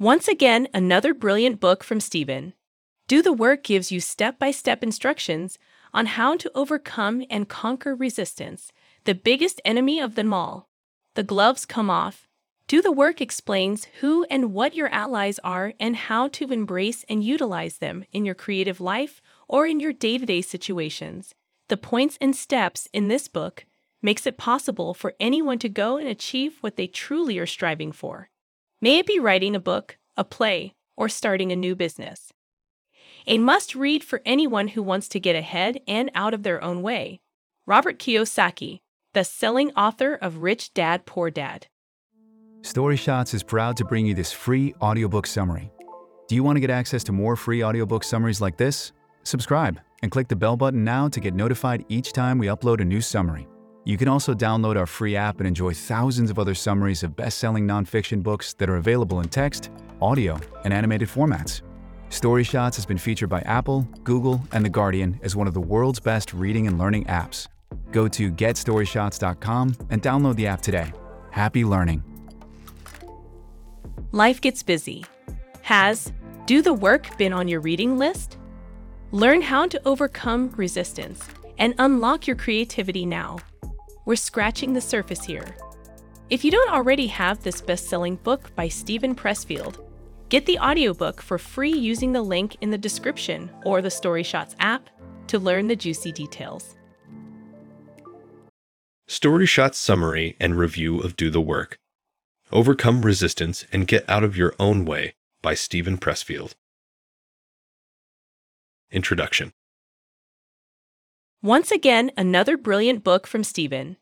Once again, another brilliant book from Steven. Do the Work gives you step by step instructions on how to overcome and conquer resistance, the biggest enemy of them all. The gloves come off. Do the Work explains who and what your allies are and how to embrace and utilize them in your creative life or in your day to day situations. The points and steps in this book makes it possible for anyone to go and achieve what they truly are striving for. May it be writing a book, a play, or starting a new business. A must read for anyone who wants to get ahead and out of their own way. Robert Kiyosaki, the selling author of Rich Dad Poor Dad. Story Shots is proud to bring you this free audiobook summary. Do you want to get access to more free audiobook summaries like this? Subscribe and click the bell button now to get notified each time we upload a new summary. You can also download our free app and enjoy thousands of other summaries of best selling nonfiction books that are available in text, audio, and animated formats. Story Shots has been featured by Apple, Google, and The Guardian as one of the world's best reading and learning apps. Go to getstoryshots.com and download the app today. Happy learning. Life gets busy. Has Do the Work been on your reading list? Learn how to overcome resistance and unlock your creativity now. We're scratching the surface here. If you don't already have this best selling book by Steven Pressfield, get the audiobook for free using the link in the description or the Story Shots app to learn the juicy details. Story Shots Summary and Review of Do the Work Overcome Resistance and Get Out of Your Own Way by Steven Pressfield. Introduction Once again, another brilliant book from Steven.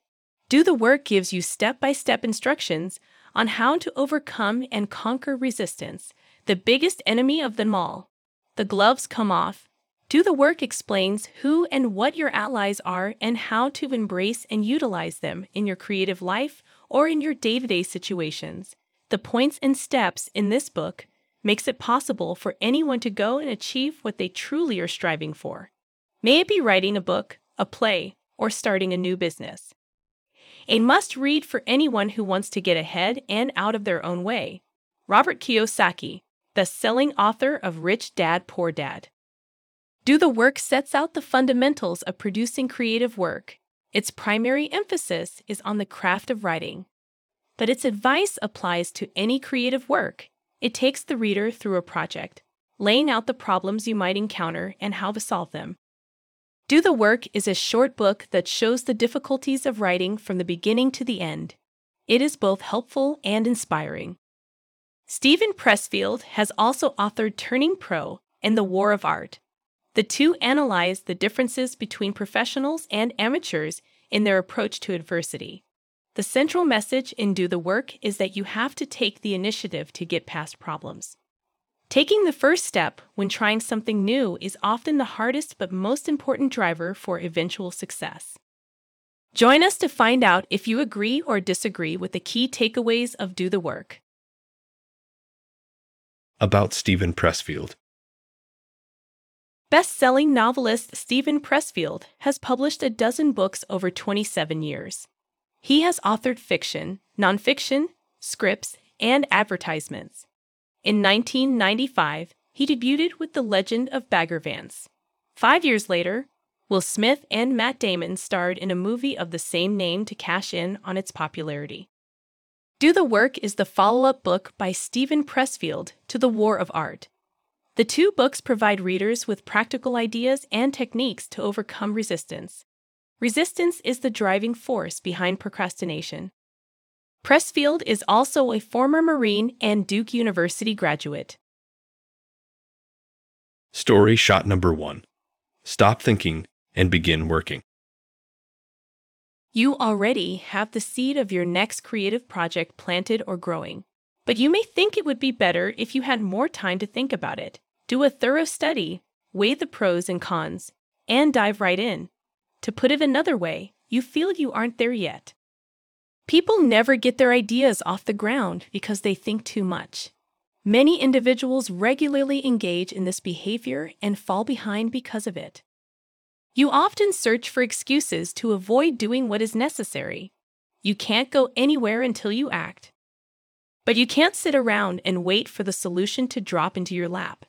Do the Work gives you step by step instructions on how to overcome and conquer resistance, the biggest enemy of them all. The gloves come off. Do the Work explains who and what your allies are and how to embrace and utilize them in your creative life or in your day to day situations. The points and steps in this book makes it possible for anyone to go and achieve what they truly are striving for. May it be writing a book, a play, or starting a new business. A must read for anyone who wants to get ahead and out of their own way. Robert Kiyosaki, the selling author of Rich Dad Poor Dad. Do the Work sets out the fundamentals of producing creative work. Its primary emphasis is on the craft of writing. But its advice applies to any creative work. It takes the reader through a project, laying out the problems you might encounter and how to solve them. Do the Work is a short book that shows the difficulties of writing from the beginning to the end. It is both helpful and inspiring. Steven Pressfield has also authored Turning Pro and The War of Art. The two analyze the differences between professionals and amateurs in their approach to adversity. The central message in Do the Work is that you have to take the initiative to get past problems. Taking the first step when trying something new is often the hardest but most important driver for eventual success. Join us to find out if you agree or disagree with the key takeaways of Do the Work. About Steven Pressfield. Best selling novelist Steven Pressfield has published a dozen books over 27 years. He has authored fiction, nonfiction, scripts, and advertisements. In 1995, he debuted with The Legend of Bagger Vance. Five years later, Will Smith and Matt Damon starred in a movie of the same name to cash in on its popularity. Do the Work is the follow up book by Steven Pressfield to The War of Art. The two books provide readers with practical ideas and techniques to overcome resistance. Resistance is the driving force behind procrastination. Pressfield is also a former Marine and Duke University graduate. Story shot number one Stop thinking and begin working. You already have the seed of your next creative project planted or growing, but you may think it would be better if you had more time to think about it. Do a thorough study, weigh the pros and cons, and dive right in. To put it another way, you feel you aren't there yet. People never get their ideas off the ground because they think too much. Many individuals regularly engage in this behavior and fall behind because of it. You often search for excuses to avoid doing what is necessary. You can't go anywhere until you act. But you can't sit around and wait for the solution to drop into your lap.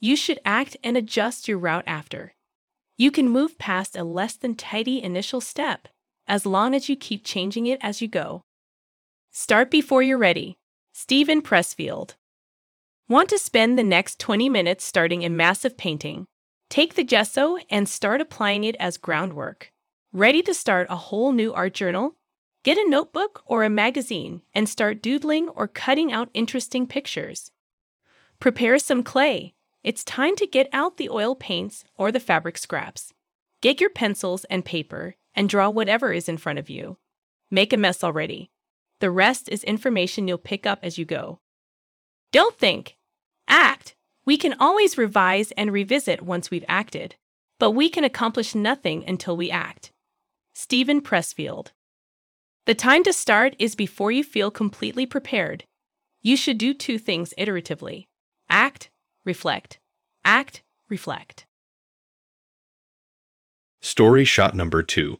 You should act and adjust your route after. You can move past a less than tidy initial step as long as you keep changing it as you go. Start before you're ready. Steven Pressfield. Want to spend the next 20 minutes starting a massive painting? Take the gesso and start applying it as groundwork. Ready to start a whole new art journal? Get a notebook or a magazine and start doodling or cutting out interesting pictures. Prepare some clay. It's time to get out the oil paints or the fabric scraps. Get your pencils and paper and draw whatever is in front of you. Make a mess already. The rest is information you'll pick up as you go. Don't think. Act. We can always revise and revisit once we've acted, but we can accomplish nothing until we act. Steven Pressfield. The time to start is before you feel completely prepared. You should do two things iteratively act, reflect. Act, reflect. Story shot number two.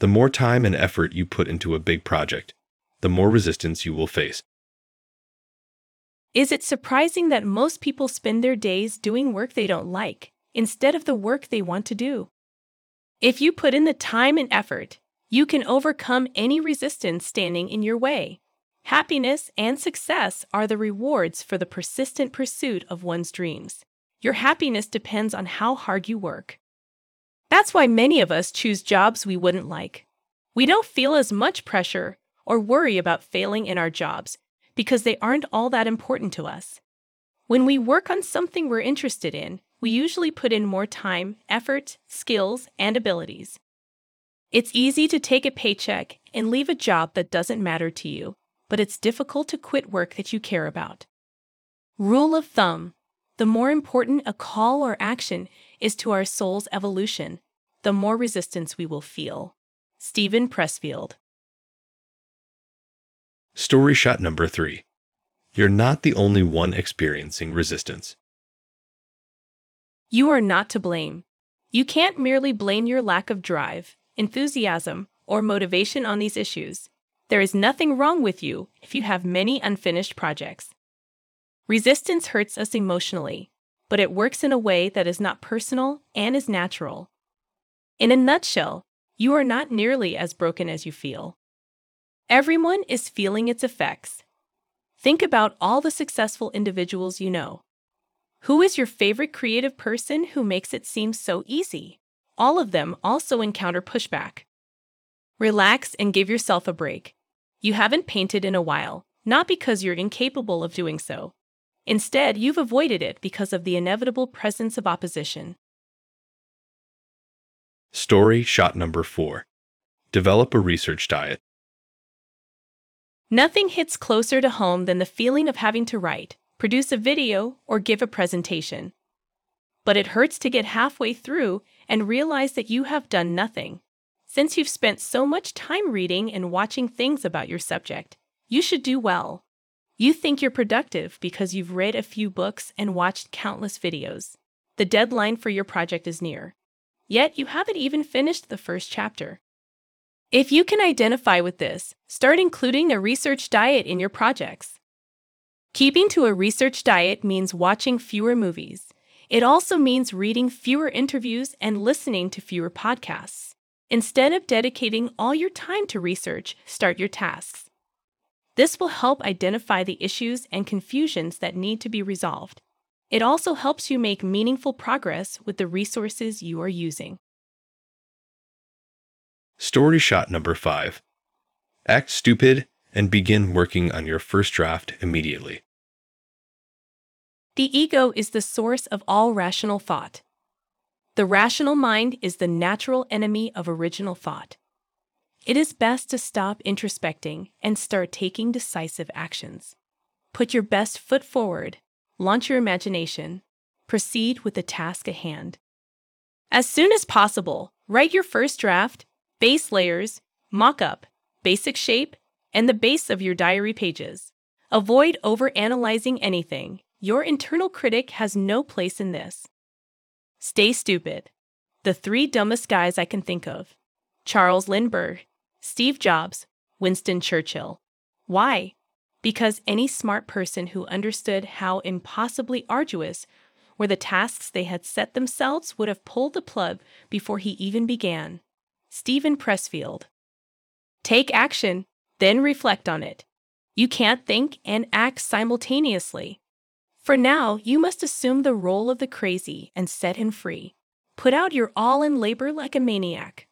The more time and effort you put into a big project, the more resistance you will face. Is it surprising that most people spend their days doing work they don't like instead of the work they want to do? If you put in the time and effort, you can overcome any resistance standing in your way. Happiness and success are the rewards for the persistent pursuit of one's dreams. Your happiness depends on how hard you work. That's why many of us choose jobs we wouldn't like. We don't feel as much pressure or worry about failing in our jobs because they aren't all that important to us. When we work on something we're interested in, we usually put in more time, effort, skills, and abilities. It's easy to take a paycheck and leave a job that doesn't matter to you, but it's difficult to quit work that you care about. Rule of thumb the more important a call or action is to our soul's evolution, the more resistance we will feel. Steven Pressfield. Story shot number three. You're not the only one experiencing resistance. You are not to blame. You can't merely blame your lack of drive, enthusiasm, or motivation on these issues. There is nothing wrong with you if you have many unfinished projects. Resistance hurts us emotionally, but it works in a way that is not personal and is natural. In a nutshell, you are not nearly as broken as you feel. Everyone is feeling its effects. Think about all the successful individuals you know. Who is your favorite creative person who makes it seem so easy? All of them also encounter pushback. Relax and give yourself a break. You haven't painted in a while, not because you're incapable of doing so. Instead, you've avoided it because of the inevitable presence of opposition. Story shot number four. Develop a research diet. Nothing hits closer to home than the feeling of having to write, produce a video, or give a presentation. But it hurts to get halfway through and realize that you have done nothing. Since you've spent so much time reading and watching things about your subject, you should do well. You think you're productive because you've read a few books and watched countless videos. The deadline for your project is near. Yet you haven't even finished the first chapter. If you can identify with this, start including a research diet in your projects. Keeping to a research diet means watching fewer movies. It also means reading fewer interviews and listening to fewer podcasts. Instead of dedicating all your time to research, start your tasks. This will help identify the issues and confusions that need to be resolved. It also helps you make meaningful progress with the resources you are using. Story shot number five. Act stupid and begin working on your first draft immediately. The ego is the source of all rational thought. The rational mind is the natural enemy of original thought. It is best to stop introspecting and start taking decisive actions. Put your best foot forward, launch your imagination, proceed with the task at hand. As soon as possible, write your first draft, base layers, mock up, basic shape, and the base of your diary pages. Avoid overanalyzing anything. Your internal critic has no place in this. Stay stupid. The three dumbest guys I can think of Charles Lindbergh, Steve Jobs, Winston Churchill. Why? Because any smart person who understood how impossibly arduous were the tasks they had set themselves would have pulled the plug before he even began. Steven Pressfield. Take action, then reflect on it. You can't think and act simultaneously. For now, you must assume the role of the crazy and set him free. Put out your all in labor like a maniac.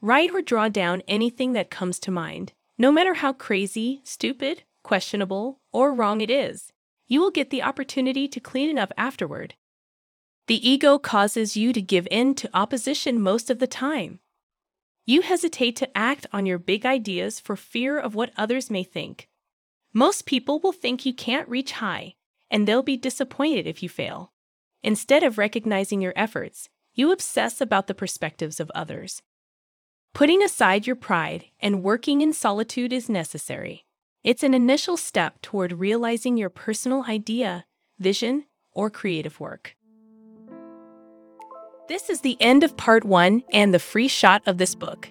Write or draw down anything that comes to mind, no matter how crazy, stupid, questionable, or wrong it is. You will get the opportunity to clean it up afterward. The ego causes you to give in to opposition most of the time. You hesitate to act on your big ideas for fear of what others may think. Most people will think you can't reach high, and they'll be disappointed if you fail. Instead of recognizing your efforts, you obsess about the perspectives of others. Putting aside your pride and working in solitude is necessary. It's an initial step toward realizing your personal idea, vision, or creative work. This is the end of part one and the free shot of this book.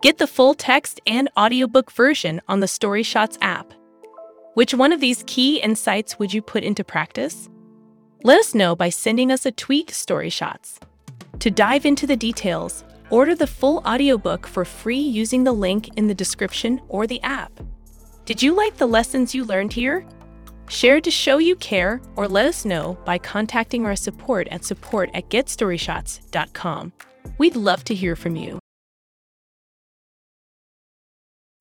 Get the full text and audiobook version on the Story Shots app. Which one of these key insights would you put into practice? Let us know by sending us a tweet Story Shots. To dive into the details, order the full audiobook for free using the link in the description or the app. Did you like the lessons you learned here? Share to show you care or let us know by contacting our support at support at getstoryshots.com. We'd love to hear from you.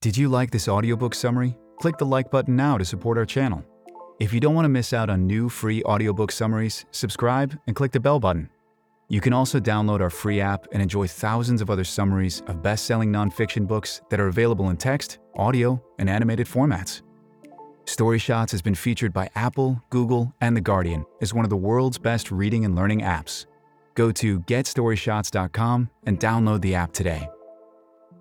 Did you like this audiobook summary? Click the like button now to support our channel. If you don't want to miss out on new free audiobook summaries, subscribe and click the bell button. You can also download our free app and enjoy thousands of other summaries of best selling nonfiction books that are available in text, audio, and animated formats. Story Shots has been featured by Apple, Google, and The Guardian as one of the world's best reading and learning apps. Go to getstoryshots.com and download the app today.